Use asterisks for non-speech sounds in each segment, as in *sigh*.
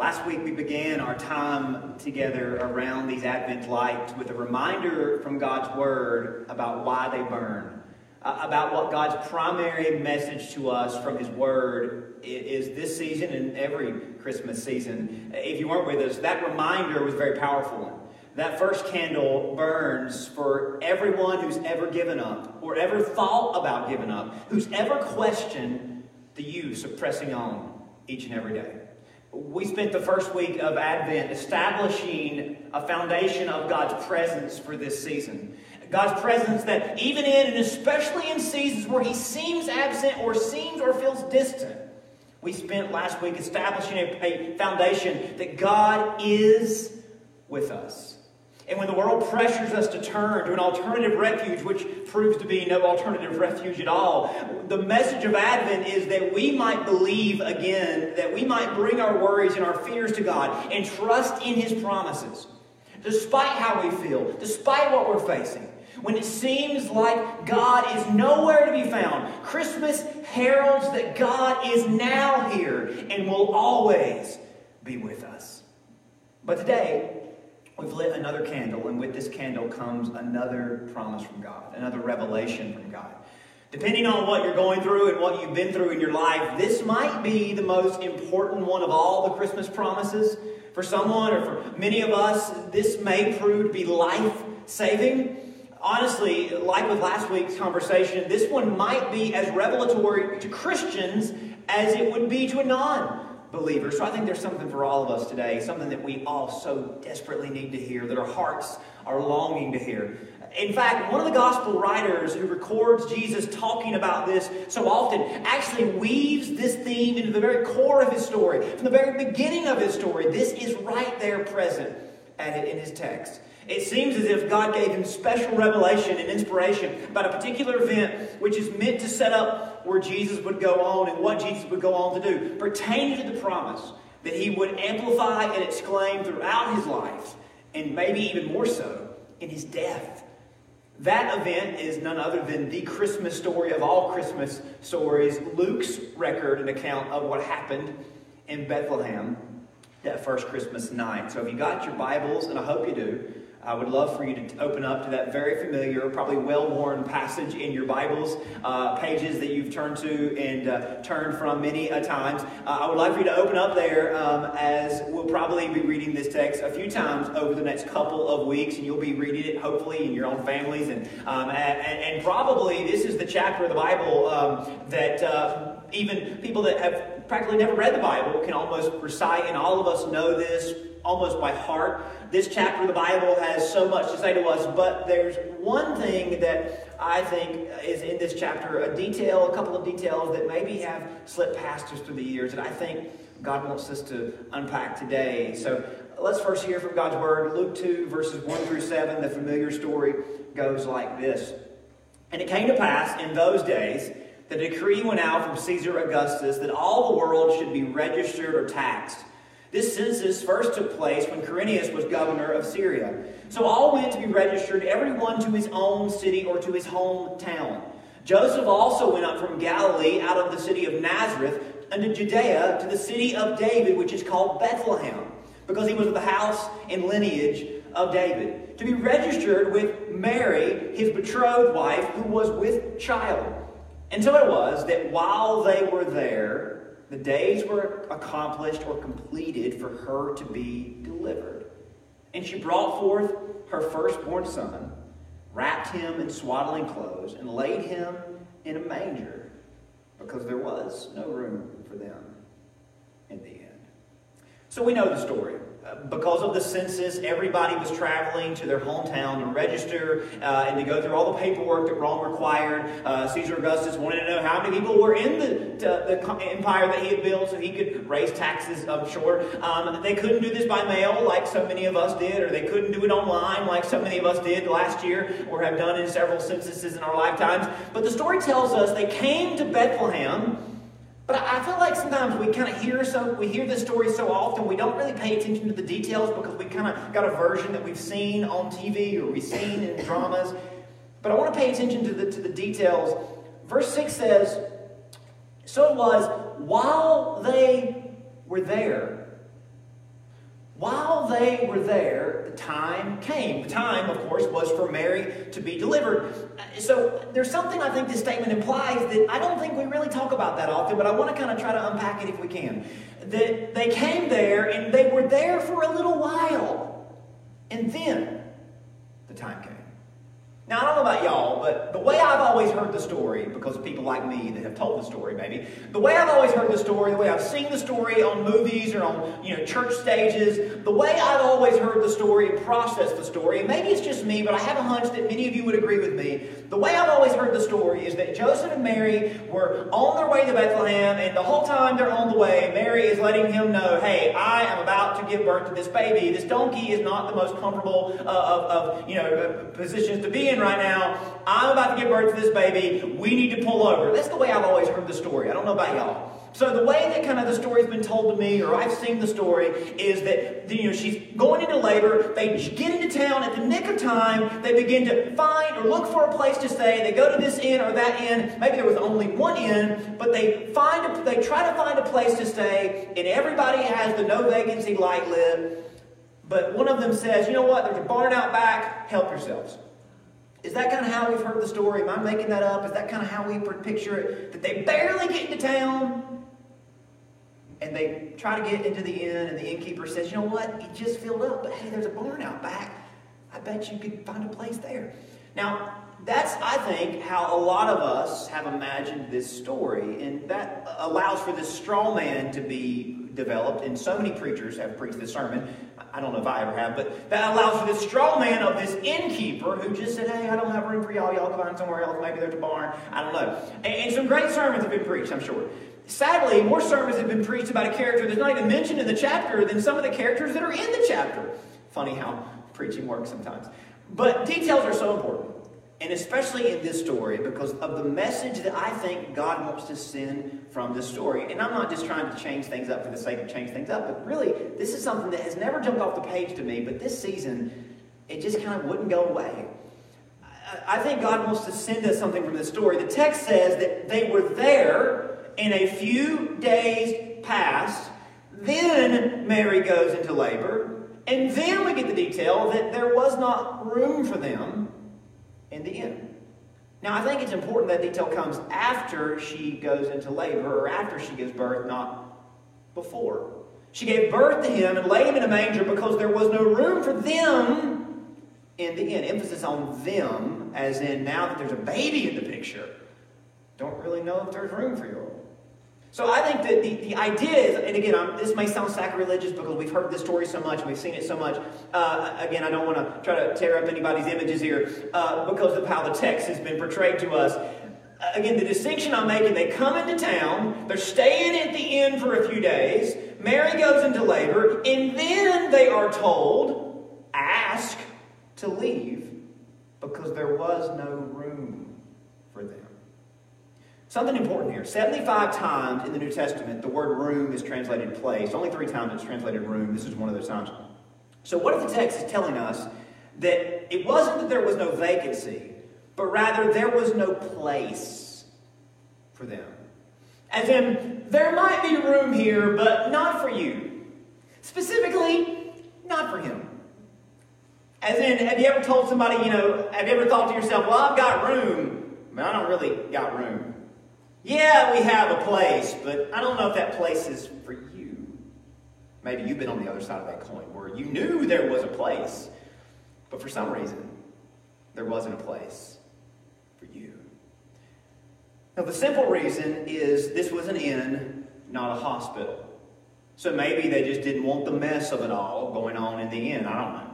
Last week we began our time together around these Advent lights with a reminder from God's Word about why they burn, uh, about what God's primary message to us from His Word is this season and every Christmas season. If you weren't with us, that reminder was very powerful. That first candle burns for everyone who's ever given up or ever thought about giving up, who's ever questioned the use of pressing on each and every day. We spent the first week of Advent establishing a foundation of God's presence for this season. God's presence that even in and especially in seasons where He seems absent or seems or feels distant, we spent last week establishing a, foundation that God is with us. And when the world pressures us to turn to an alternative refuge, which proves to be no alternative refuge at all, the message of Advent is that we might believe again, that we might bring our worries and our fears to God and trust in His promises. Despite how we feel, despite what we're facing, when it seems like God is nowhere to be found, Christmas heralds that God is now here and will always be with us. But today, We've lit another candle, and with this candle comes another promise from God, another revelation from God. Depending on what you're going through and what you've been through in your life, this might be the most important one of all the Christmas promises. For someone or for many of us, this may prove to be life saving. Honestly, like with last week's conversation, this one might be as revelatory to Christians as it would be to a non believers. So I think there's something for all of us today, something that we all so desperately need to hear, that our hearts are longing to hear. In fact, one of the gospel writers who records Jesus talking about this so often actually weaves this theme into the very core of his story. From the very beginning of his story, this is right there present in his text. It seems as if God gave him special revelation and inspiration about a particular event which is meant to set up where Jesus would go on and what Jesus would go on to do, pertaining to the promise that he would amplify and exclaim throughout his life, and maybe even more so in his death. That event is none other than the Christmas story of all Christmas stories, Luke's record and account of what happened in Bethlehem that first Christmas night. So if you got your Bibles, and I hope you do, I would love for you to open up to that very familiar, probably well worn passage in your Bibles, uh, pages that you've turned to and uh, turned from many a times. Uh, I would like for you to open up there um, as we'll probably be reading this text a few times over the next couple of weeks, and you'll be reading it hopefully in your own families. And, um, and, and, probably this is the chapter of the Bible um, that uh, even people that have practically never read the Bible can almost recite, and all of us know this almost by heart. This chapter of the Bible has so much to say to us, but there's one thing that I think is in this chapter, a detail, a couple of details that maybe have slipped past us through the years that I think God wants us to unpack today. So let's first hear from God's Word. Luke 2, verses 1 through 7, the familiar story goes like this. And it came to pass in those days, the decree went out from Caesar Augustus that all the world should be registered or taxed. This census first took place when Quirinius was governor of Syria. So all went to be registered, everyone to his own city or to his hometown. Joseph also went up from Galilee out of the city of Nazareth unto Judea to the city of David, which is called Bethlehem, because he was of the house and lineage of David, to be registered with Mary, his betrothed wife, who was with child. And so it was that while they were there, the days were accomplished or completed for her to be delivered. And she brought forth her firstborn son, wrapped him in swaddling clothes, and laid him in a manger because there was no room for them in the end. So we know the story because of the census, everybody was traveling to their hometown to register uh, and to go through all the paperwork that Rome required. Uh, Caesar Augustus wanted to know how many people were in the, the empire that he had built so he could raise taxes, I'm sure. Um, they couldn't do this by mail like so many of us did, or they couldn't do it online like so many of us did last year or have done in several censuses in our lifetimes. But the story tells us they came to Bethlehem but I feel like sometimes we kind of hear so we hear this story so often we don't really pay attention to the details because we kind of got a version that we've seen on TV or we've seen in dramas. But I want to pay attention to the to the details. Verse 6 says, So it was while they were there, while they were there, the time came. The time, of course, was for Mary to be delivered. Uh, so there's something I think this statement implies that I don't think we really talk about that often, but I want to kind of try to unpack it if we can. That they came there and they were there for a little while. And then the time came. Now, I don't know about y'all, but the way I've always heard the story, because people like me that have told the story, maybe, the way I've always heard the story, the way I've seen the story on movies or on you know church stages, the way I've always heard the story and processed the story, and maybe it's just me, but I have a hunch that many of you would agree with me. The way I've always heard the story is that Joseph and Mary were on their way to Bethlehem, and the whole time they're on the way, Mary is letting him know, hey, I am about to give birth to this baby. This donkey is not the most comfortable uh, of, of you know positions to be in right now. I'm about to give birth to this baby. We need to pull over. That's the way I've always heard the story. I don't know about y'all. So the way that kind of the story's been told to me, or I've seen the story, is that you know she's going into labor. They get into town at the nick of time. They begin to find or look for a place to stay. They go to this inn or that inn. Maybe there was only one inn, but they find a, they try to find a place to stay, and everybody has the no vacancy light lit. But one of them says, "You know what? There's a barn out back. Help yourselves." Is that kind of how we've heard the story? Am I making that up? Is that kind of how we picture it? That they barely get into town and they try to get into the inn, and the innkeeper says, You know what? It just filled up, but hey, there's a barn out back. I bet you could find a place there. Now, that's, I think, how a lot of us have imagined this story, and that allows for this straw man to be developed, and so many preachers have preached this sermon. I don't know if I ever have, but that allows for this straw man of this innkeeper who just said, Hey, I don't have room for y'all. Y'all find somewhere else. Maybe there's a barn. I don't know. And, and some great sermons have been preached, I'm sure. Sadly, more sermons have been preached about a character that's not even mentioned in the chapter than some of the characters that are in the chapter. Funny how preaching works sometimes. But details are so important. And especially in this story, because of the message that I think God wants to send from this story. And I'm not just trying to change things up for the sake of change things up, but really, this is something that has never jumped off the page to me, but this season, it just kind of wouldn't go away. I think God wants to send us something from this story. The text says that they were there, in a few days passed. Then Mary goes into labor, and then we get the detail that there was not room for them in the end. Now, I think it's important that detail comes after she goes into labor or after she gives birth, not before. She gave birth to him and laid him in a manger because there was no room for them in the inn. Emphasis on them, as in now that there's a baby in the picture. Don't really know if there's room for you. So I think that the, the idea is, and again, I'm, this may sound sacrilegious because we've heard this story so much, we've seen it so much. Uh, again, I don't want to try to tear up anybody's images here uh, because of how the text has been portrayed to us. Uh, again, the distinction I'm making, they come into town, they're staying at the inn for a few days, Mary goes into labor, and then they are told, ask to leave because there was no room. Something important here. 75 times in the New Testament, the word room is translated place. Only three times it's translated room. This is one of those times. So, what if the text is telling us that it wasn't that there was no vacancy, but rather there was no place for them? As in, there might be room here, but not for you. Specifically, not for him. As in, have you ever told somebody, you know, have you ever thought to yourself, well, I've got room, but I don't really got room? Yeah, we have a place, but I don't know if that place is for you. Maybe you've been on the other side of that coin where you knew there was a place, but for some reason, there wasn't a place for you. Now, the simple reason is this was an inn, not a hospital. So maybe they just didn't want the mess of it all going on in the inn. I don't know.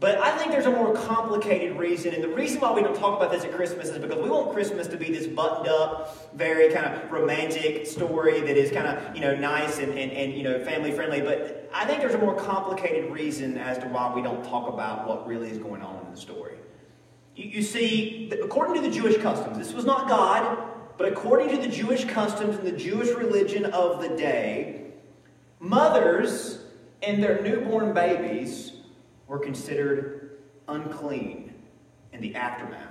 But I think there's a more complicated reason, and the reason why we don't talk about this at Christmas is because we want Christmas to be this buttoned up, very kind of romantic story that is kind of, you know, nice and, and, and, you know, family friendly. But I think there's a more complicated reason as to why we don't talk about what really is going on in the story. You, you see, according to the Jewish customs, this was not God, but according to the Jewish customs and the Jewish religion of the day, mothers and their newborn babies were considered unclean in the aftermath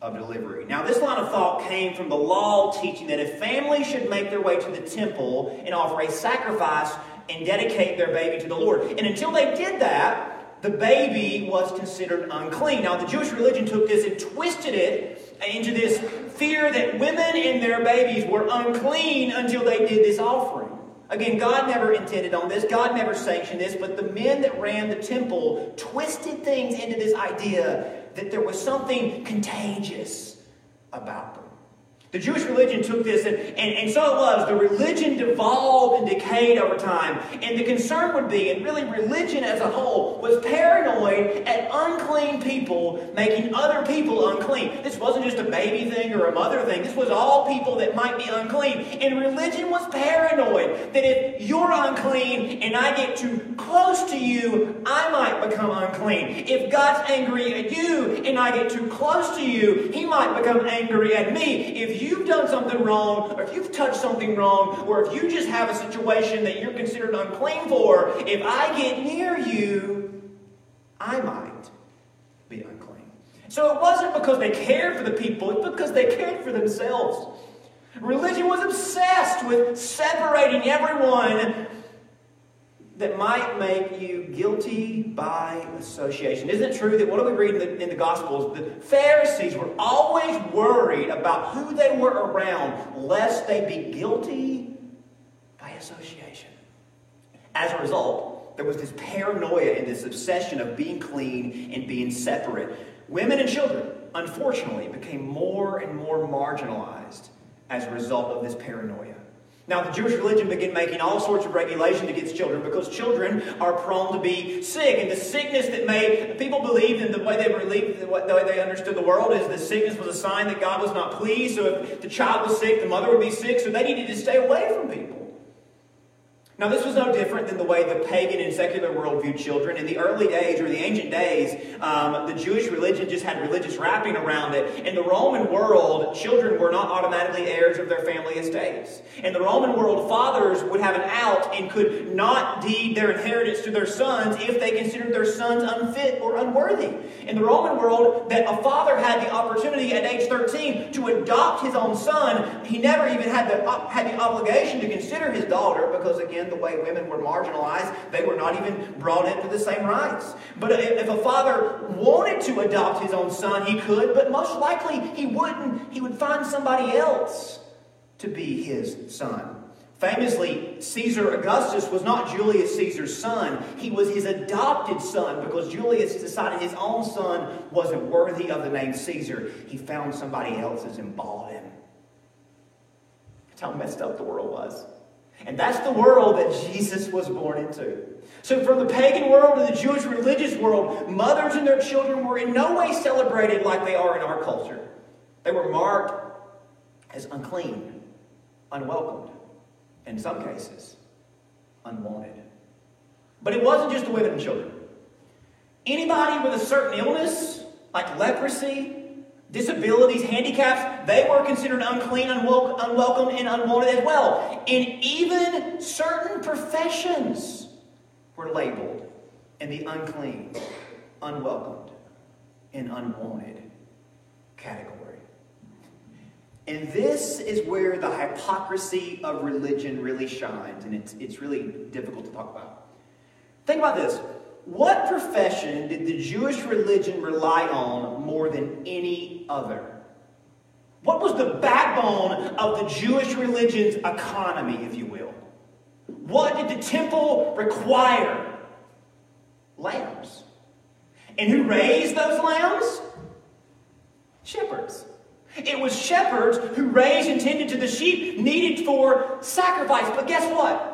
of delivery. Now, this line of thought came from the law teaching that if families should make their way to the temple and offer a sacrifice and dedicate their baby to the Lord. And until they did that, the baby was considered unclean. Now, the Jewish religion took this and twisted it into this fear that women and their babies were unclean until they did this offering. Again, God never intended on this, God never sanctioned this, but the men that ran the temple twisted things into this idea that there was something contagious about them. The Jewish religion took this, and, and, and, so it was. The religion devolved and decayed over time. And the concern would be, and really religion as a whole, was paranoid at unclean people making other people unclean. This wasn't just a baby thing or a mother thing. This was all people that might be unclean. And religion was paranoid that if you're unclean and I get too close to you, I might become unclean. If God's angry at you and I get too close to you, He might become angry at me. If you've done something wrong, or if you've touched something wrong, or if you just have a situation that you're considered unclean for, if I get near you, I might be unclean. So it wasn't because they cared for the people, it's because they cared for themselves. Religion was obsessed with separating everyone that might make you guilty by association. Isn't it true that what do we read in the, in the Gospels? The Pharisees were always worried about who they were around, lest they be guilty by association. As a result, there was this paranoia and this obsession of being clean and being separate. Women and children, unfortunately, became more and more marginalized as a result of this paranoia. Now, the Jewish religion began making all sorts of regulations against children because children are prone to be sick. And the sickness that made people believe in the way they believed, the way they understood the world is the sickness was a sign that God was not pleased. So if the child was sick, the mother would be sick. So they needed to stay away from people. Now, this was no different than the way the pagan and secular world viewed children. In the early days, or the ancient days, um, the Jewish religion just had religious wrapping around it. In the Roman world, children were not automatically heirs of their family estates. In the Roman world, fathers would have an out and could not deed their inheritance to their sons if they considered their sons unfit or unworthy. In the Roman world, that a father had the opportunity at age 13 to adopt his own son. He never even had the, had the obligation to consider his daughter because, again, the way women were marginalized. They were not even brought into the same rights. But if a father wanted to adopt his own son, he could, but most likely he wouldn't. He would find somebody else to be his son. Famously, Caesar Augustus was not Julius Caesar's son. He was his adopted son because Julius decided his own son wasn't worthy of the name Caesar. He found somebody else's and bought him. That's how messed up the world was. And that's the world that Jesus was born into. So, from the pagan world to the Jewish religious world, mothers and their children were in no way celebrated like they are in our culture. They were marked as unclean, unwelcomed, in some cases, unwanted. But it wasn't just the women and children. Anybody with a certain illness, like leprosy, disabilities, handicaps, they were considered unclean, unwel- unwelcome, and unwanted as well. And even certain professions were labeled in the unclean, unwelcomed, and unwanted category. And this is where the hypocrisy of religion really shines, and it's, it's really difficult to talk about. Think about this. What profession did the Jewish religion rely on more than any other? What was the backbone of the Jewish religion's economy, if you will? What did the temple require? Lambs. And who raised those lambs? Shepherds. It was shepherds who raised and tended to the sheep needed for sacrifice. But guess what?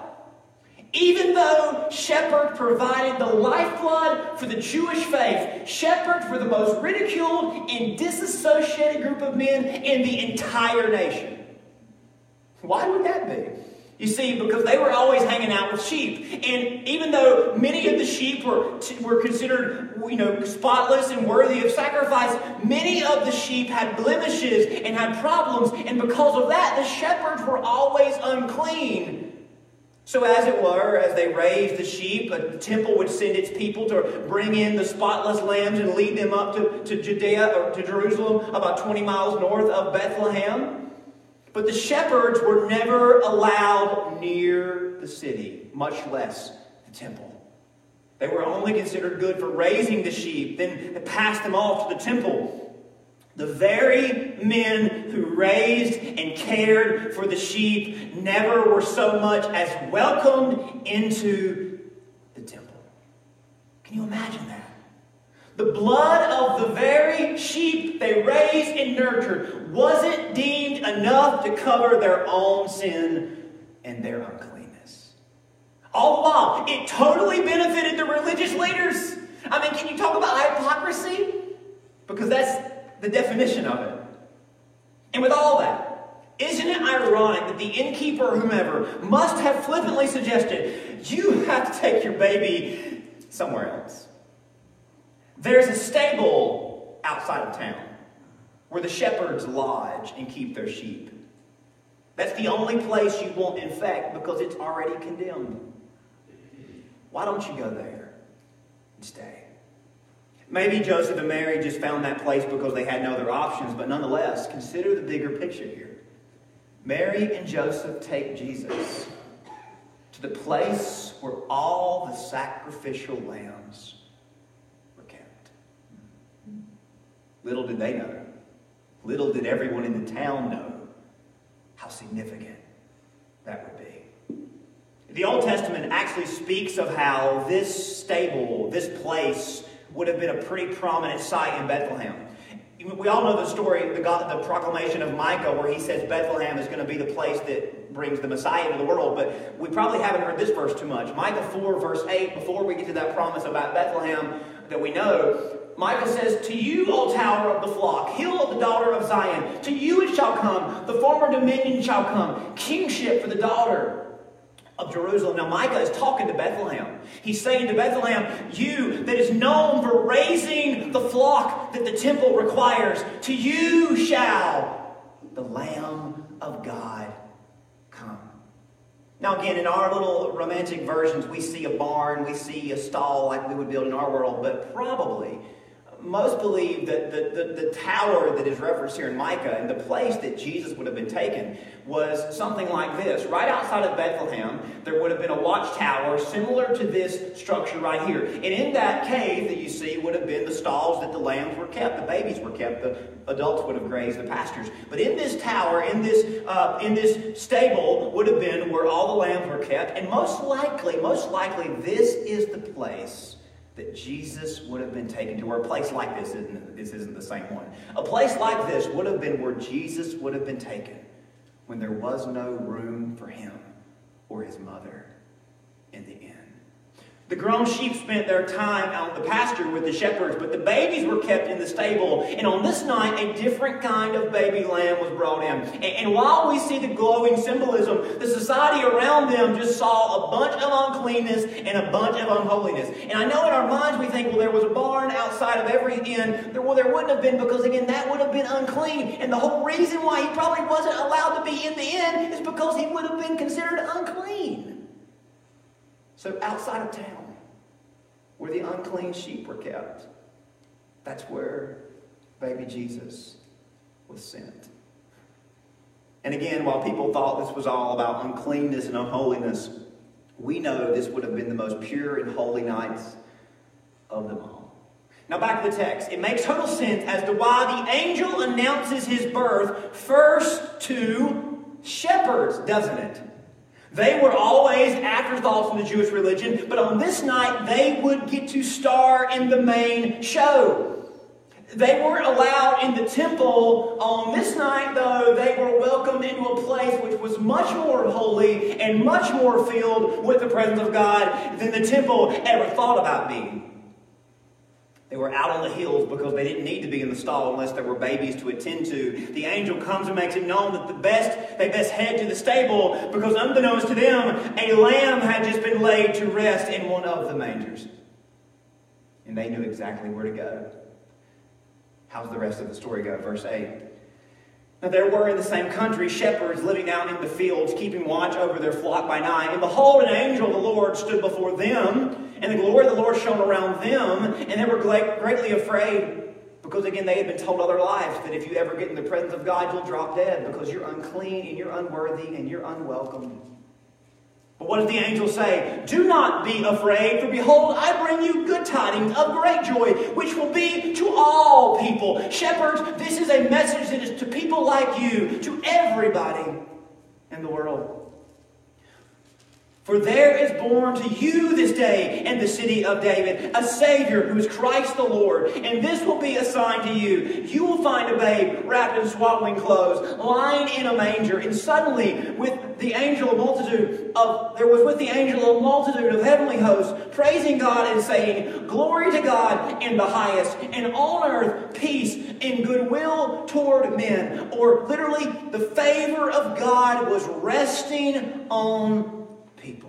Even though Shepherd provided the lifeblood for the Jewish faith, Shepherds were the most ridiculed and disassociated group of men in the entire nation. Why would that be? You see, because they were always hanging out with sheep. And even though many of the sheep were, were considered, you know, spotless and worthy of sacrifice, many of the sheep had blemishes and had problems. And because of that, the shepherds were always unclean. So, as it were, as they raised the sheep, the temple would send its people to bring in the spotless lambs and lead them up to, to Judea or to Jerusalem, about 20 miles north of Bethlehem. But the shepherds were never allowed near the city. much less the temple. They were only considered good for raising the sheep, then passed them off to the temple. The very men who raised and cared for the sheep never were so much as welcomed into the temple. Can you imagine that? The blood of the very sheep they raised and nurtured wasn't deemed enough to cover their own sin and their uncleanness. Oh, All the while, it totally benefited the religious leaders. I mean, can you talk about hypocrisy? Because that's the definition of it. And with all that, isn't it ironic that the innkeeper or whomever must have flippantly suggested you have to take your baby somewhere else? There's a stable outside of town where the shepherds lodge and keep their sheep. That's the only place you won't infect because it's already condemned. Why don't you go there and stay? Maybe Joseph and Mary just found that place because they had no other options, but nonetheless, consider the bigger picture here. Mary and Joseph take Jesus to the place where all the sacrificial lambs were kept. Little did they know, little did everyone in the town know how significant that would be. The Old Testament actually speaks of how this stable, this place, would have been a pretty prominent site in Bethlehem. We all know the story, the, God, the proclamation of Micah, where he says Bethlehem is going to be the place that brings the Messiah into the world. But we probably haven't heard this verse too much. Micah 4, verse 8, before we get to that promise about Bethlehem that we know, Micah says, To you, O tower of the flock, hill of the daughter of Zion, to you it shall come, the former dominion shall come, kingship for the daughter of Jerusalem. Now, Micah is talking to Bethlehem. He's saying to Bethlehem, You that is known for raising the flock that the temple requires, to you shall the Lamb of God come. Now, again, in our little romantic versions, we see a barn, we see a stall like we would build in our world, but probably most believe that the, the, the, tower that is referenced here in Micah and the place that Jesus would have been taken was something like this. Right outside of Bethlehem, there would have been a watchtower similar to this structure right here. And in that cave that you see would have been the stalls that the lambs were kept, the babies were kept, the adults would have grazed, the pastures. But in this tower, in this, uh, in this stable, would have been where all the lambs were kept. And most likely, most likely, this is the place that Jesus would have been taken to, or a place like this isn't, this isn't the same one. A place like this would have been where Jesus would have been taken when there was no room for him or his mother in the inn. The grown sheep spent their time out in the pasture with the shepherds, but the babies were kept in the stable. And on this night, a different kind of baby lamb was brought in. And, while we see the glowing symbolism, the society around them just saw a bunch of uncleanness and a bunch of unholiness. And I know in our minds we think, well, there was a barn outside of every inn. Well, there wouldn't have been because, again, that would have been unclean. And the whole reason why he probably wasn't allowed to be in the inn is because he would have been considered unclean. So outside of town, where the unclean sheep were kept, that's where baby Jesus was sent. And again, while people thought this was all about uncleanness and unholiness, we know this would have been the most pure and holy nights of them all. Now, back to the text. It makes total sense as to why the angel announces his birth first to shepherds, doesn't it? They were always afterthoughts in the Jewish religion, but on this night they would get to star in the main show. They weren't allowed in the temple. On this night, though, they were welcomed into a place which was much more holy and much more filled with the presence of God than the temple ever thought about being. They were out on the hills because they didn't need to be in the stall unless there were babies to attend to. The angel comes and makes it known that the best they best head to the stable because unbeknownst to them, a lamb had just been laid to rest in one of the mangers. And they knew exactly where to go. How's the rest of the story go? Verse 8. Now there were in the same country shepherds living out in the fields, keeping watch over their flock by night. And behold, an angel of the Lord stood before them, and the glory of the Lord shone around them, and they were greatly afraid. Because again, they had been told all their lives that if you ever get in the presence of God, you'll drop dead because you're unclean and you're unworthy and you're unwelcome. But what does the angel say? Do not be afraid, for behold, I bring you good tidings of great joy, which will be to all people. Shepherds, this is a message that is to people like you, to everybody in the world. For there is born to you this day in the city of David a Savior who is Christ the Lord. And this will be a sign to you. You will find a babe wrapped in swaddling clothes, lying in a manger. And suddenly, with the angel, multitude of there was with the angel a multitude of heavenly hosts, praising God and saying, Glory to God in the highest, and on earth peace and goodwill toward men. Or literally, the favor of God was resting on people.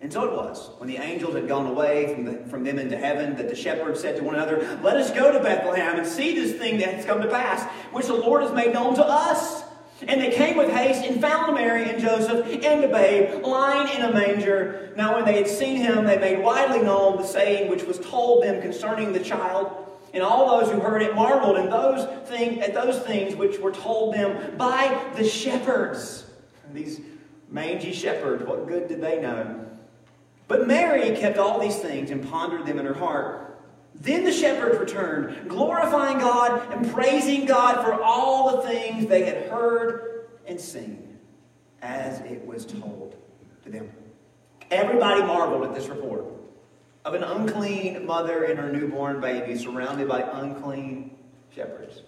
And so it was, when the angels had gone away from, the, from them into heaven, that the shepherds said to one another, Let us go to Bethlehem and see this thing that has come to pass, which the Lord has made known to us. And they came with haste and found Mary and Joseph and the babe lying in a manger. Now, when they had seen him, they made widely known the saying which was told them concerning the child. And all those who heard it marveled at those, thing, at those things which were told them by the shepherds. These mangy shepherds, what good did they know? But Mary kept all these things and pondered them in her heart. Then the shepherds returned, glorifying God and praising God for all the things they had heard and seen, as it was told to them. Everybody marveled at this report of an unclean mother and her newborn baby surrounded by unclean shepherds.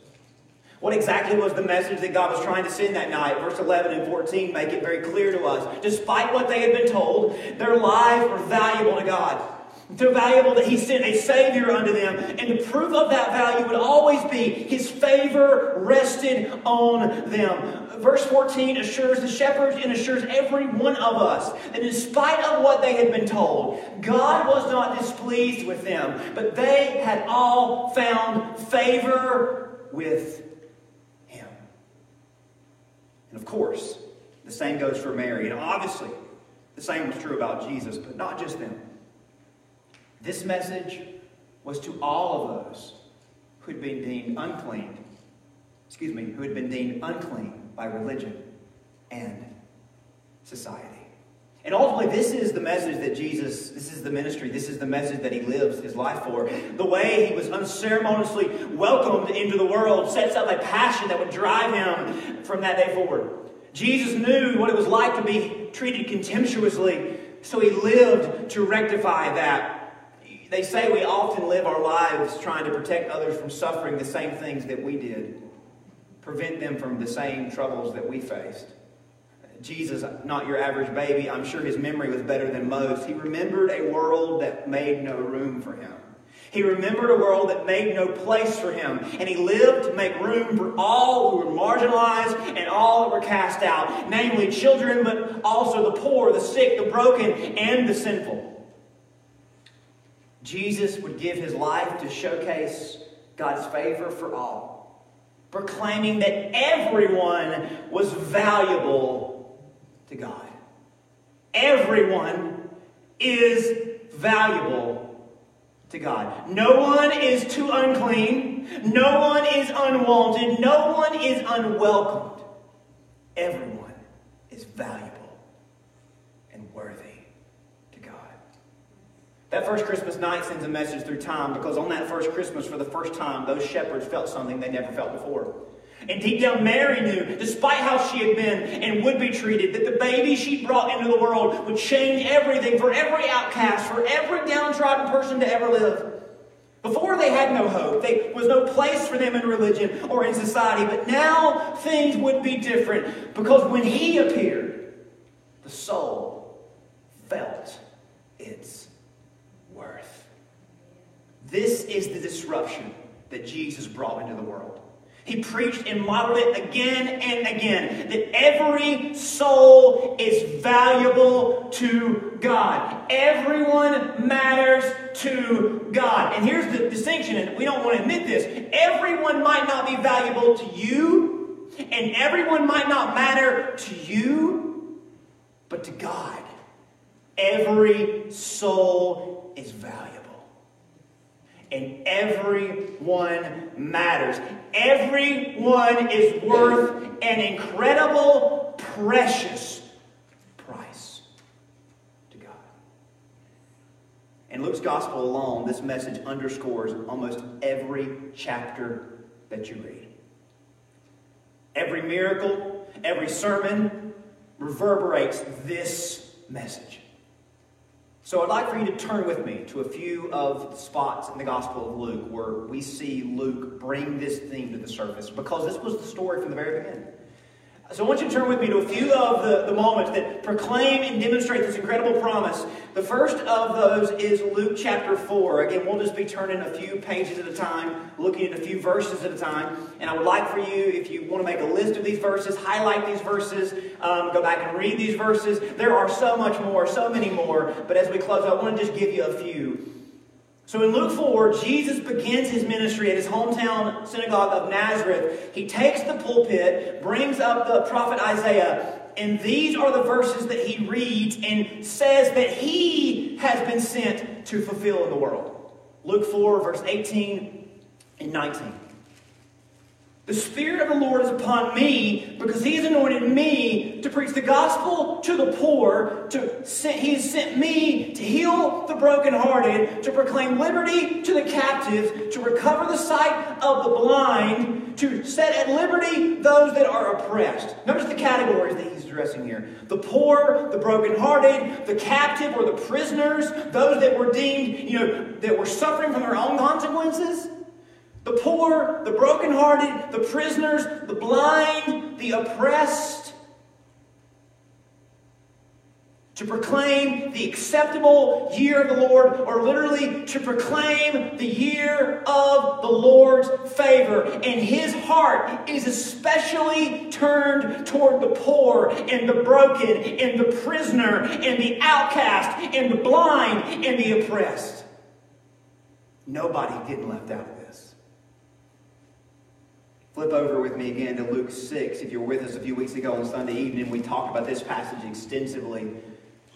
What exactly was the message that God was trying to send that night? Verse 11 and 14 make it very clear to us. Despite what they had been told, their lives were valuable to God. So valuable that He sent a Savior unto them. And the proof of that value would always be His favor rested on them. Verse 14 assures the shepherds and assures every one of us that in spite of what they had been told, God was not displeased with them, but they had all found favor with him. and of course, the same goes for Mary. And obviously, the same was true about Jesus, but not just them. This message was to all of those who had been deemed unclean, excuse me, who had been deemed unclean by religion and society. And ultimately, this is the message that Jesus, this is the ministry, this is the message that he lives his life for. The way he was unceremoniously welcomed into the world sets up a passion that would drive him from that day forward. Jesus knew what it was like to be treated contemptuously, so he lived to rectify that. They say we often live our lives trying to protect others from suffering the same things that we did, prevent them from the same troubles that we faced. Jesus, not your average baby, I'm sure his memory was better than most. He remembered a world that made no room for him. He remembered a world that made no place for him. And he lived to make room for all who were marginalized and all that were cast out, namely children, but also the poor, the sick, the broken, and the sinful. Jesus would give his life to showcase God's favor for all, proclaiming that everyone was valuable to God. Everyone is valuable to God. No one is too unclean. No one is unwanted. No one is unwelcomed. Everyone is valuable and worthy. That first Christmas night sends a message through time because on that first Christmas, for the first time, those shepherds felt something they never felt before. And deep down, Mary knew, despite how she had been and would be treated, that the baby she brought into the world would change everything for every outcast, for every downtrodden person to ever live. Before they had no hope. There was no place for them in religion or in society. But now things would be different because when he appeared, the soul felt its. This is the disruption that Jesus brought into the world. He preached and modeled it again and again that every soul is valuable to God. Everyone matters to God. And here's the distinction, and we don't want to admit this. Everyone might not be valuable to you, and everyone might not matter to you, but to God. Every soul is valuable and everyone matters. Everyone is worth an incredible, precious price to God. In Luke's gospel alone, this message underscores almost every chapter that you read. Every miracle, every sermon reverberates this message. So I'd like for you to turn with me to a few of the spots in the Gospel of Luke where we see Luke bring this theme to the surface because this was the story from the very beginning. So I want you to turn with me to a few of the, the moments that proclaim and demonstrate this incredible promise. The first of those is Luke chapter 4. Again, we'll just be turning a few pages at a time, looking at a few verses at a time. And I would like for you, if you want to make a list of these verses, highlight these verses, um, go back and read these verses. There are so much more, so many more. But as we close, I want to just give you a few. So in Luke 4, Jesus begins his ministry at his hometown synagogue of Nazareth. He takes the pulpit, brings up the prophet Isaiah, and these are the verses that he reads and says that he has been sent to fulfill in the world. Luke 4, verse 18 and 19. The Spirit of the Lord is upon me because He has anointed me to preach the gospel to the poor. To He has sent me to heal the brokenhearted, to proclaim liberty to the captives, to recover the sight of the blind, to set at liberty those that are oppressed. Notice the categories that He's addressing here the poor, the brokenhearted, the captive or the prisoners, those that were deemed, you know, that were suffering from their own consequences. The poor, the brokenhearted, the prisoners, the blind, the oppressed. To proclaim the acceptable year of the Lord, or literally to proclaim the year of the Lord's favor. And his heart is especially turned toward the poor and the broken and the prisoner and the outcast and the blind and the oppressed. Nobody getting left out Flip over with me again to Luke 6. If you were with us a few weeks ago on Sunday evening, we talked about this passage extensively.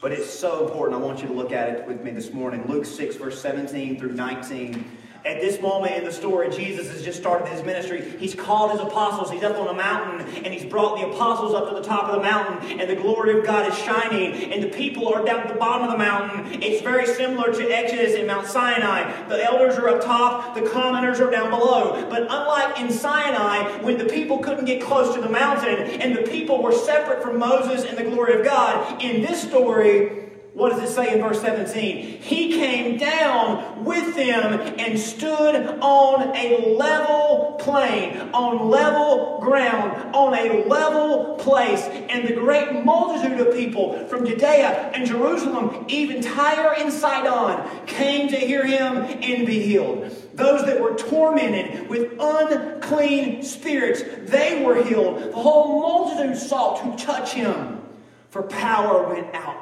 But it's so important. I want you to look at it with me this morning. Luke 6, verse 17 through 19. At this moment in the story, Jesus has just started his ministry. He's called his apostles. He's up on a mountain and he's brought the apostles up to the top of the mountain and the glory of God is shining and the people are down at the bottom of the mountain. It's very similar to Exodus in Mount Sinai. The elders are up top, the commoners are down below. But unlike in Sinai, when the people couldn't get close to the mountain and the people were separate from Moses and the glory of God, in this story, what does it say in verse 17? He came down with them and stood on a level plain, on level ground, on a level place. And the great multitude of people from Judea and Jerusalem, even Tyre and Sidon, came to hear him and be healed. Those that were tormented with unclean spirits, they were healed. The whole multitude sought to touch him, for power went out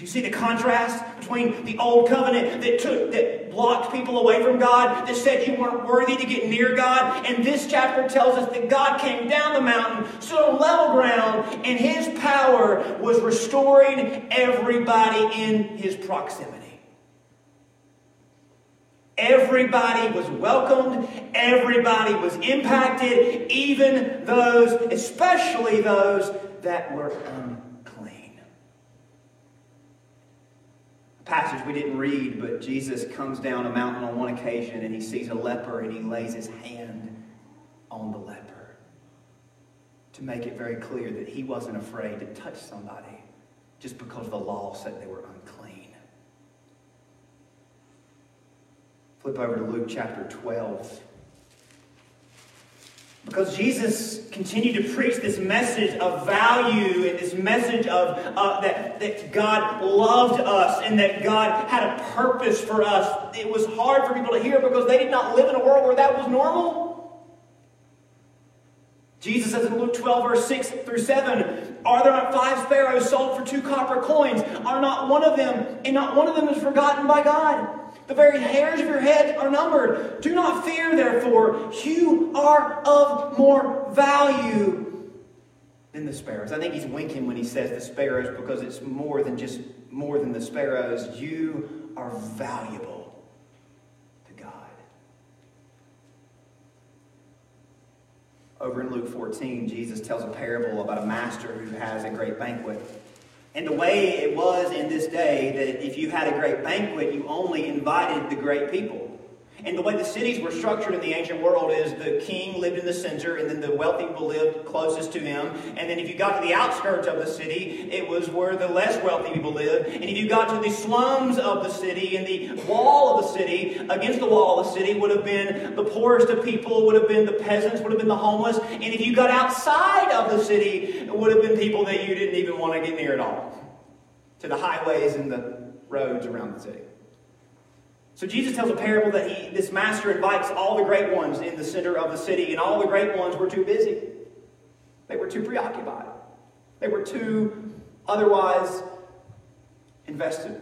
do you see the contrast between the old covenant that took that blocked people away from God, that said you weren't worthy to get near God, and this chapter tells us that God came down the mountain, stood on level ground, and his power was restoring everybody in his proximity. Everybody was welcomed, everybody was impacted, even those, especially those that were. Passage we didn't read, but Jesus comes down a mountain on one occasion and he sees a leper and he lays his hand on the leper to make it very clear that he wasn't afraid to touch somebody just because the law said they were unclean. Flip over to Luke chapter 12. Because Jesus continued to preach this message of value and this message of uh, that, that God loved us and that God had a purpose for us. It was hard for people to hear because they did not live in a world where that was normal. Jesus says in Luke 12, verse 6 through 7, Are there not five sparrows sold for two copper coins? Are not one of them, and not one of them is forgotten by God? The very hairs of your head are numbered. Do not fear, therefore. You are of more value than the sparrows. I think he's winking when he says the sparrows because it's more than just more than the sparrows. You are valuable to God. Over in Luke 14, Jesus tells a parable about a master who has a great banquet. And the way it was in this day that if you had a great banquet, you only invited the great people. And the way the cities were structured in the ancient world is the king lived in the center, and then the wealthy people lived closest to him. And then if you got to the outskirts of the city, it was where the less wealthy people lived. And if you got to the slums of the city and the wall of the city, against the wall of the city would have been the poorest of people, would have been the peasants, would have been the homeless. And if you got outside of the city, it would have been people that you didn't even want to get near at all. To the highways and the roads around the city. So Jesus tells a parable that he, this master invites all the great ones in the center of the city, and all the great ones were too busy. They were too preoccupied. They were too otherwise invested.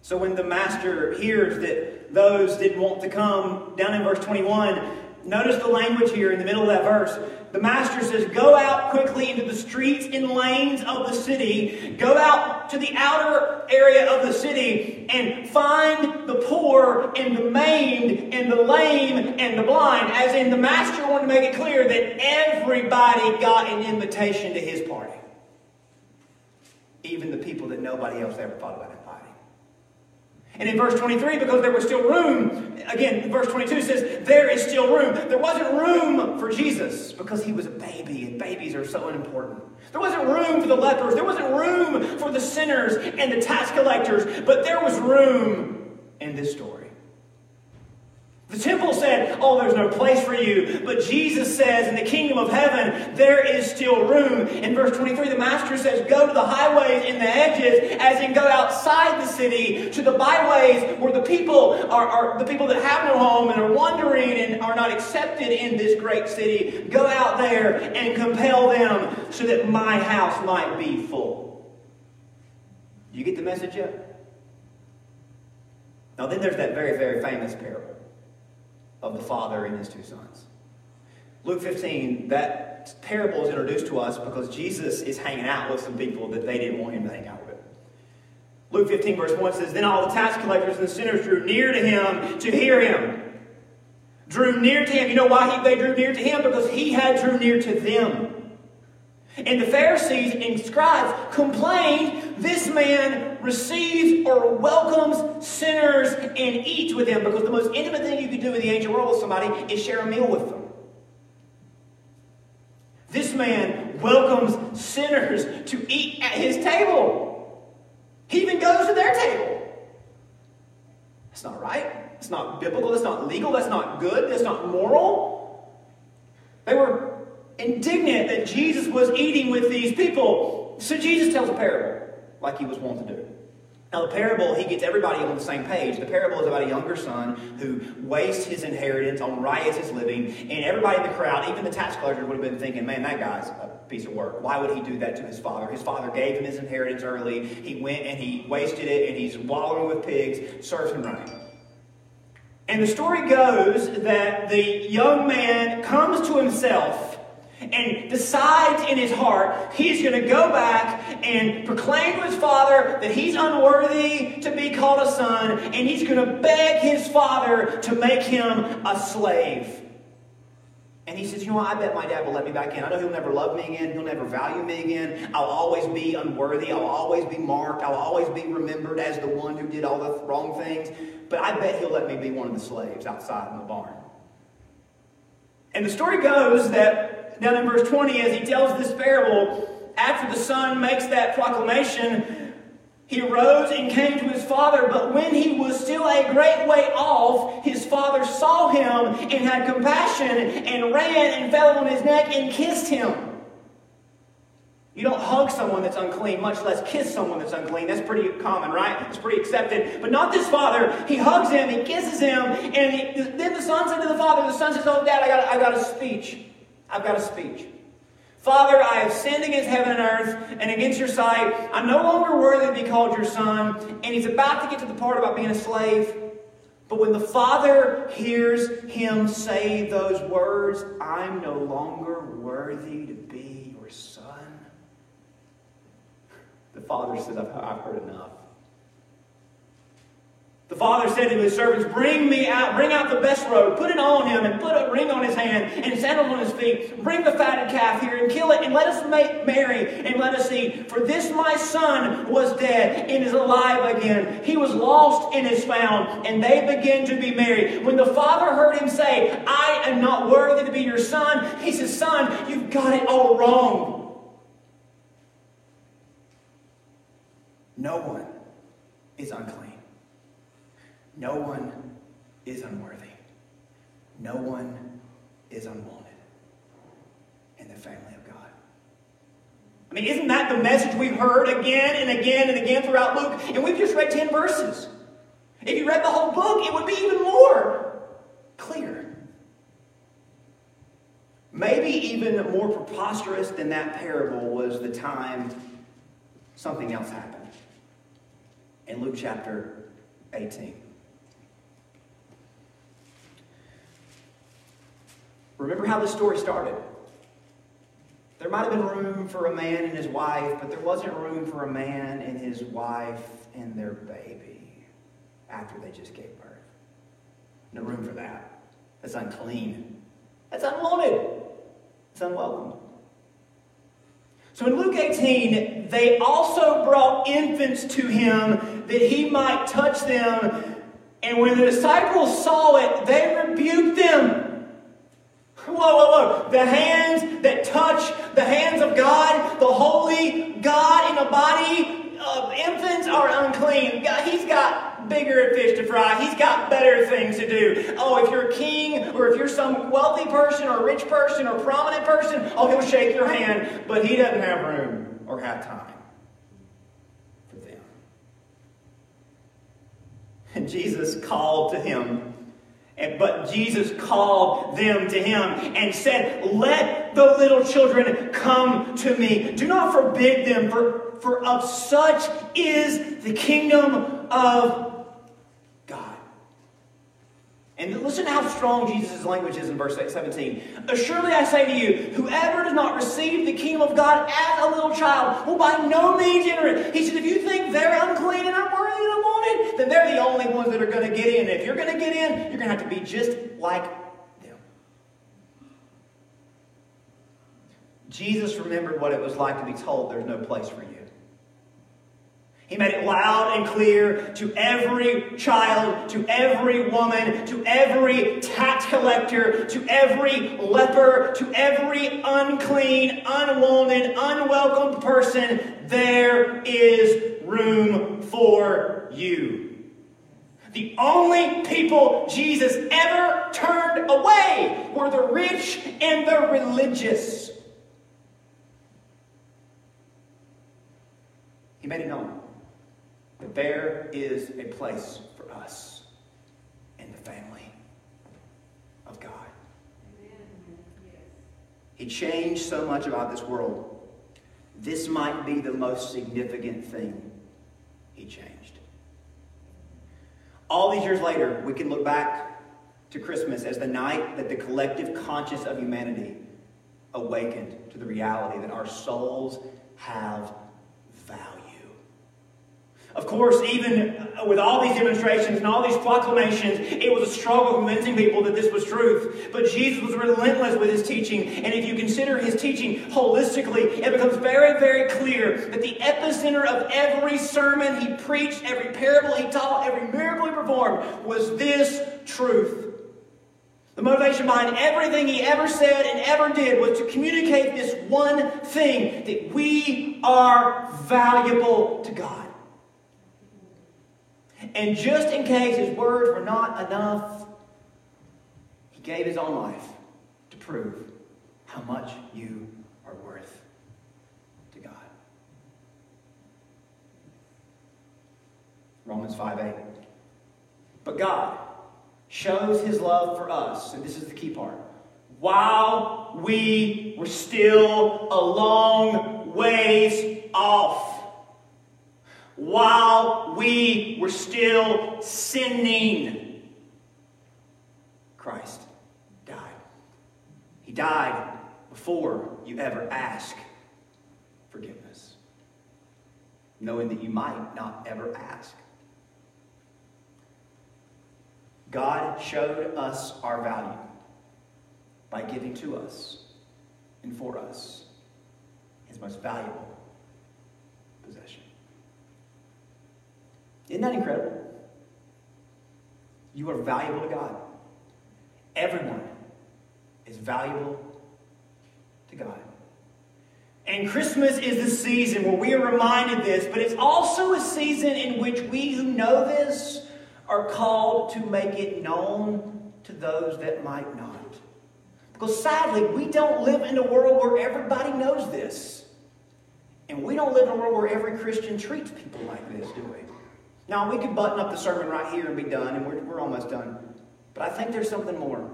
So when the master hears that those didn't want to come, down in verse 21, notice the language here in the middle of that verse. The master says, Go out quickly into the streets and lanes of the city. Go out to the outer area of the city and find the poor and the maimed and the lame and the blind. As in, the master wanted to make it clear that everybody got an invitation to his party, even the people that nobody else ever thought about and in verse 23, because there was still room, again, verse 22 says, there is still room. There wasn't room for Jesus because he was a baby, and babies are so unimportant. There wasn't room for the lepers. There wasn't room for the sinners and the tax collectors, but there was room in this story. The temple said, Oh, there's no place for you. But Jesus says, In the kingdom of heaven, there is still room. In verse 23, the master says, Go to the highways and the edges, as in go outside the city to the byways where the people are, are the people that have no home and are wandering and are not accepted in this great city. Go out there and compel them so that my house might be full. Do You get the message yet? Now, then there's that very, very famous parable of the father and his two sons. Luke 15, that parable is introduced to us because Jesus is hanging out with some people that they didn't want him to hang out with. Luke 15, verse 1 says, Then all the tax collectors and the sinners drew near to him to hear him. Drew near to him. You know why he, they drew near to him? Because he had drew near to them. And the Pharisees and scribes complained, This man receives or welcomes sinners and eats with them. Because the most intimate thing you can do in the ancient world with somebody is share a meal with them. This man welcomes sinners to eat at his table. He even goes to their table. That's not right. That's not biblical. That's not legal. That's not good. That's not moral. They were indignant that Jesus was eating with these people. So Jesus tells a parable, like he was wont to do. Now, the parable, he gets everybody on the same page. The parable is about a younger son who wastes his inheritance on riotous living, and everybody in the crowd, even the tax collectors, would have been thinking, man, that guy's a piece of work. Why would he do that to his father? His father gave him his inheritance early. He went and he wasted it, and he's wallowing with pigs, serves him right. And the story goes that the young man comes to himself and decides in his heart he's going to go back and proclaim to his father that he's unworthy to be called a son, and he's going to beg his father to make him a slave. And he says, You know? I bet my dad will let me back in. I know he'll never love me again. He'll never value me again. I'll always be unworthy. I'll always be marked. I'll always be remembered as the one who did all the wrong things. But I bet he'll let me be one of the slaves outside in the barn. And the story goes that down in verse 20, as he tells this parable, after the son makes that proclamation, he arose and came to his father, but when he was still a great way off, his father saw him and had compassion and ran and fell on his neck and kissed him. You don't hug someone that's unclean, much less kiss someone that's unclean. That's pretty common, right? It's pretty accepted. But not this father. He hugs him, he kisses him, and he, then the son said to the father, the son says, Oh, dad, I got, I got a speech. I've got a speech. Father, I have sinned against heaven and earth and against your sight. I'm no longer worthy to be called your son. And he's about to get to the part about being a slave. But when the father hears him say those words, I'm no longer worthy to be your son, the father says, I've, I've heard enough. The father said to his servants, Bring me out, bring out the best robe, put it on him, and put a ring on his hand, and sandals on his feet. Bring the fatted calf here and kill it, and let us make merry, and let us eat. For this my son was dead and is alive again. He was lost and is found. And they began to be merry. When the father heard him say, I am not worthy to be your son, he says, Son, you've got it all wrong. No one is unclean. No one is unworthy. No one is unwanted in the family of God. I mean, isn't that the message we've heard again and again and again throughout Luke? And we've just read 10 verses. If you read the whole book, it would be even more clear. Maybe even more preposterous than that parable was the time something else happened. In Luke chapter 18. Remember how the story started. There might have been room for a man and his wife, but there wasn't room for a man and his wife and their baby after they just gave birth. No room for that. That's unclean. That's unwanted. It's unwelcome. So in Luke 18, they also brought infants to him that he might touch them. And when the disciples saw it, they rebuked them. Whoa, whoa, whoa. The hands that touch the hands of God, the holy God in a body of infants are unclean. He's got bigger fish to fry. He's got better things to do. Oh, if you're a king or if you're some wealthy person or rich person or prominent person, oh, he'll shake your hand. But he doesn't have room or have time for them. And *laughs* Jesus called to him but Jesus called them to him and said, Let the little children come to me. Do not forbid them, for, for of such is the kingdom of and listen to how strong Jesus' language is in verse 17. Surely I say to you, whoever does not receive the kingdom of God as a little child will by no means enter it. He said, if you think they're unclean and unworthy and unwanted, then they're the only ones that are going to get in. If you're going to get in, you're going to have to be just like them. Jesus remembered what it was like to be told there's no place for you. He made it loud and clear to every child, to every woman, to every tax collector, to every leper, to every unclean, unwanted, unwelcome person there is room for you. The only people Jesus ever turned away were the rich and the religious. He made it known that there is a place for us in the family of God. He changed so much about this world. This might be the most significant thing he changed. All these years later, we can look back to Christmas as the night that the collective conscience of humanity awakened to the reality that our souls have. Of course, even with all these demonstrations and all these proclamations, it was a struggle convincing people that this was truth. But Jesus was relentless with his teaching. And if you consider his teaching holistically, it becomes very, very clear that the epicenter of every sermon he preached, every parable he taught, every miracle he performed was this truth. The motivation behind everything he ever said and ever did was to communicate this one thing that we are valuable to God. And just in case his words were not enough, he gave his own life to prove how much you are worth to God. Romans 5 8. But God shows his love for us, and this is the key part. While we were still a long ways off, while we were still sinning, Christ died. He died before you ever ask forgiveness, knowing that you might not ever ask. God showed us our value by giving to us and for us his most valuable possession. Isn't that incredible? You are valuable to God. Everyone is valuable to God. And Christmas is the season where we are reminded this, but it's also a season in which we who know this are called to make it known to those that might not. Because sadly, we don't live in a world where everybody knows this. And we don't live in a world where every Christian treats people like this, do we? Now, we could button up the sermon right here and be done, and we're, we're almost done. But I think there's something more.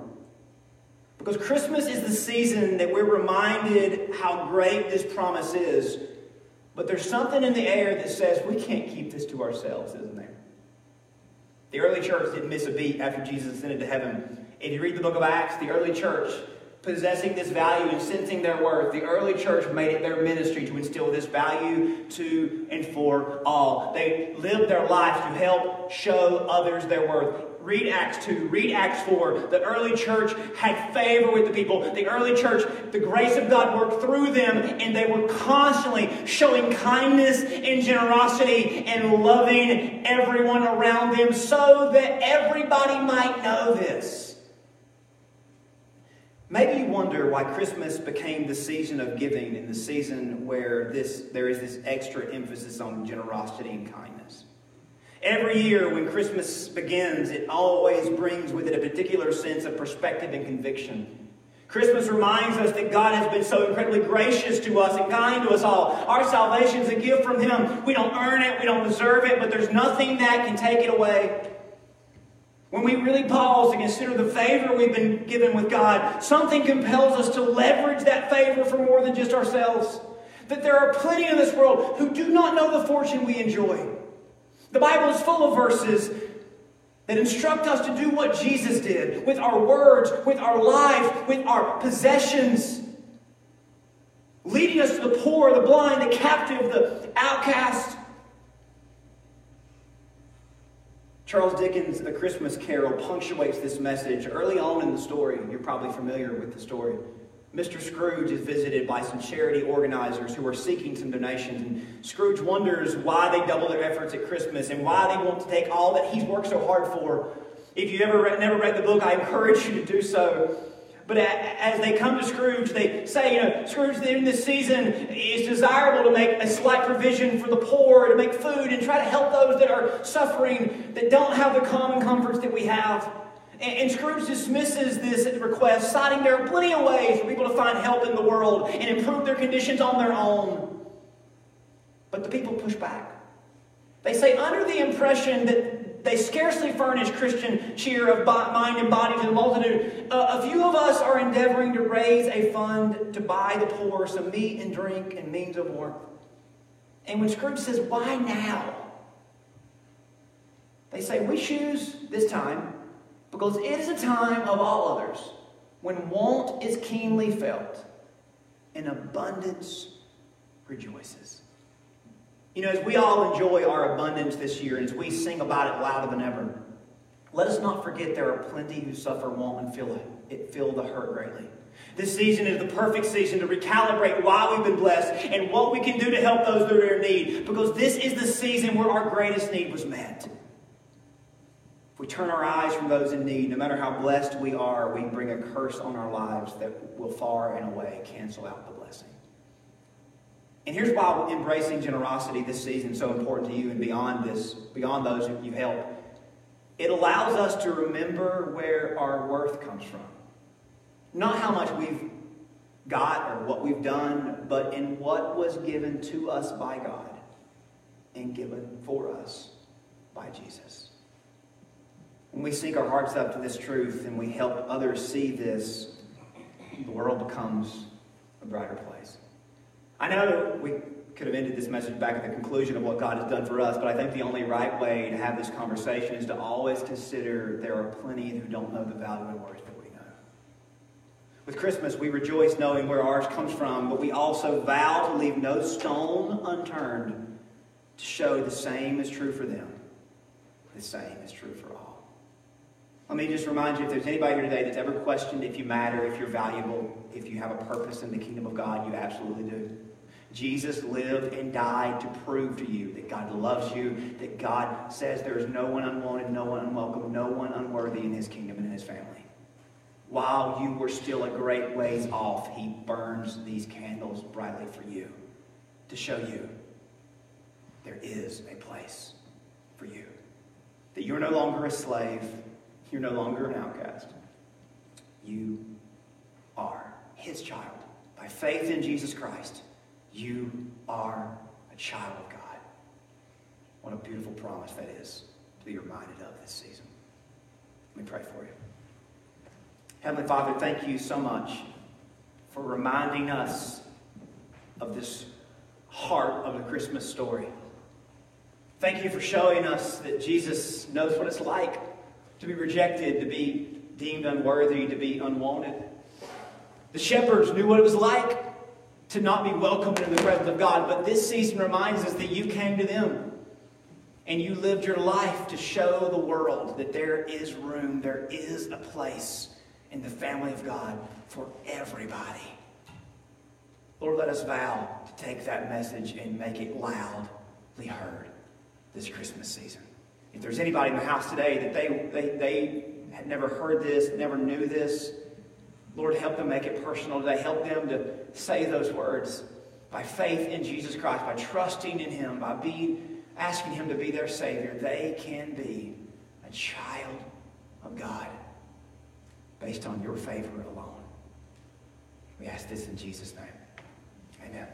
Because Christmas is the season that we're reminded how great this promise is. But there's something in the air that says we can't keep this to ourselves, isn't there? The early church didn't miss a beat after Jesus ascended to heaven. If you read the book of Acts, the early church, possessing this value and sensing their worth, the early church made it their ministry to instill this value to and for all. They lived their life to help show others their worth. Read Acts 2, read Acts 4. The early church had favor with the people. The early church, the grace of God worked through them, and they were constantly showing kindness and generosity and loving everyone around them so that everybody might know this. Maybe you wonder why Christmas became the season of giving and the season where this, there is this extra emphasis on generosity and kindness. Every year when Christmas begins, it always brings with it a particular sense of perspective and conviction. Christmas reminds us that God has been so incredibly gracious to us and kind to us all. Our salvation is a gift from Him. We don't earn it, we don't deserve it, but there's nothing that can take it away. When we really pause to consider the favor we've been given with God, something compels us to leverage that favor for more than just ourselves. That there are plenty in this world who do not know the fortune we enjoy. The Bible is full of verses that instruct us to do what Jesus did with our words, with our lives, with our possessions, leading us to the poor, the blind, the captive, the outcast. Charles Dickens' A Christmas Carol punctuates this message early on in the story. You're probably familiar with the story. Mr. Scrooge is visited by some charity organizers who are seeking some donations. And Scrooge wonders why they double their efforts at Christmas and why they want to take all that he's worked so hard for. If you ever read, never read the book, I encourage you to do so. But as they come to Scrooge, they say, you know, Scrooge, in this season, it's desirable to make a slight provision for the poor, to make food, and try to help those that are suffering, that don't have the common comforts that we have. And, Scrooge dismisses this request, citing there are plenty of ways for people to find help in the world and improve their conditions on their own. But the people push back. They say, under the impression that they scarcely furnish Christian cheer of mind and body to the multitude. Uh, a few of us are endeavoring to raise a fund to buy the poor some meat and drink and means of warmth. And when Scrooge says, Why now? They say, We choose this time because it is a time of all others when want is keenly felt and abundance rejoices. You know, as we all enjoy our abundance this year and as we sing about it louder than ever, let us not forget there are plenty who suffer want and feel it, feel the hurt greatly. This season is the perfect season to recalibrate why we've been blessed and what we can do to help those that are in need. Because this is the season where our greatest need was met. If we turn our eyes from those in need, no matter how blessed we are, we bring a curse on our lives that will far and away cancel out the blessing. And here's why embracing generosity this season is so important to you and beyond this, beyond those who you help. It allows us to remember where our worth comes from. Not how much we've got or what we've done, but in what was given to us by God and given for us by Jesus. When we sync our hearts up to this truth and we help others see this, the world becomes a brighter place. I know we could have ended this message back at the conclusion of what God has done for us, but I think the only right way to have this conversation is to always consider there are plenty who don't know the value and worth that we know. With Christmas, we rejoice knowing where ours comes from, but we also vow to leave no stone unturned to show the same is true for them. The same is true for all. Let me just remind you if there's anybody here today that's ever questioned if you matter, if you're valuable, if you have a purpose in the kingdom of God, you absolutely do. Jesus lived and died to prove to you that God loves you, that God says there is no one unwanted, no one unwelcome, no one unworthy in his kingdom and in his family. While you were still a great ways off, he burns these candles brightly for you to show you there is a place for you. That you're no longer a slave, you're no longer an outcast. You are his child. By faith in Jesus Christ, you are a child of God. What a beautiful promise that is to be reminded of this season. Let me pray for you. Heavenly Father, thank you so much for reminding us of this heart of the Christmas story. Thank you for showing us that Jesus knows what it's like to be rejected, to be deemed unworthy, to be unwanted. The shepherds knew what it was like to not be welcomed in the presence of God, but this season reminds us that you came to them and you lived your life to show the world that there is room, there is a place in the family of God for everybody. Lord, let us vow to take that message and make it loudly heard this Christmas season. If there's anybody in the house today that they, they, they had never heard this, never knew this, Lord, help them make it personal today. Help them to say those words by faith in Jesus Christ, by trusting in Him, by being, asking Him to be their Savior. They can be a child of God based on your favor alone. We ask this in Jesus' name. Amen.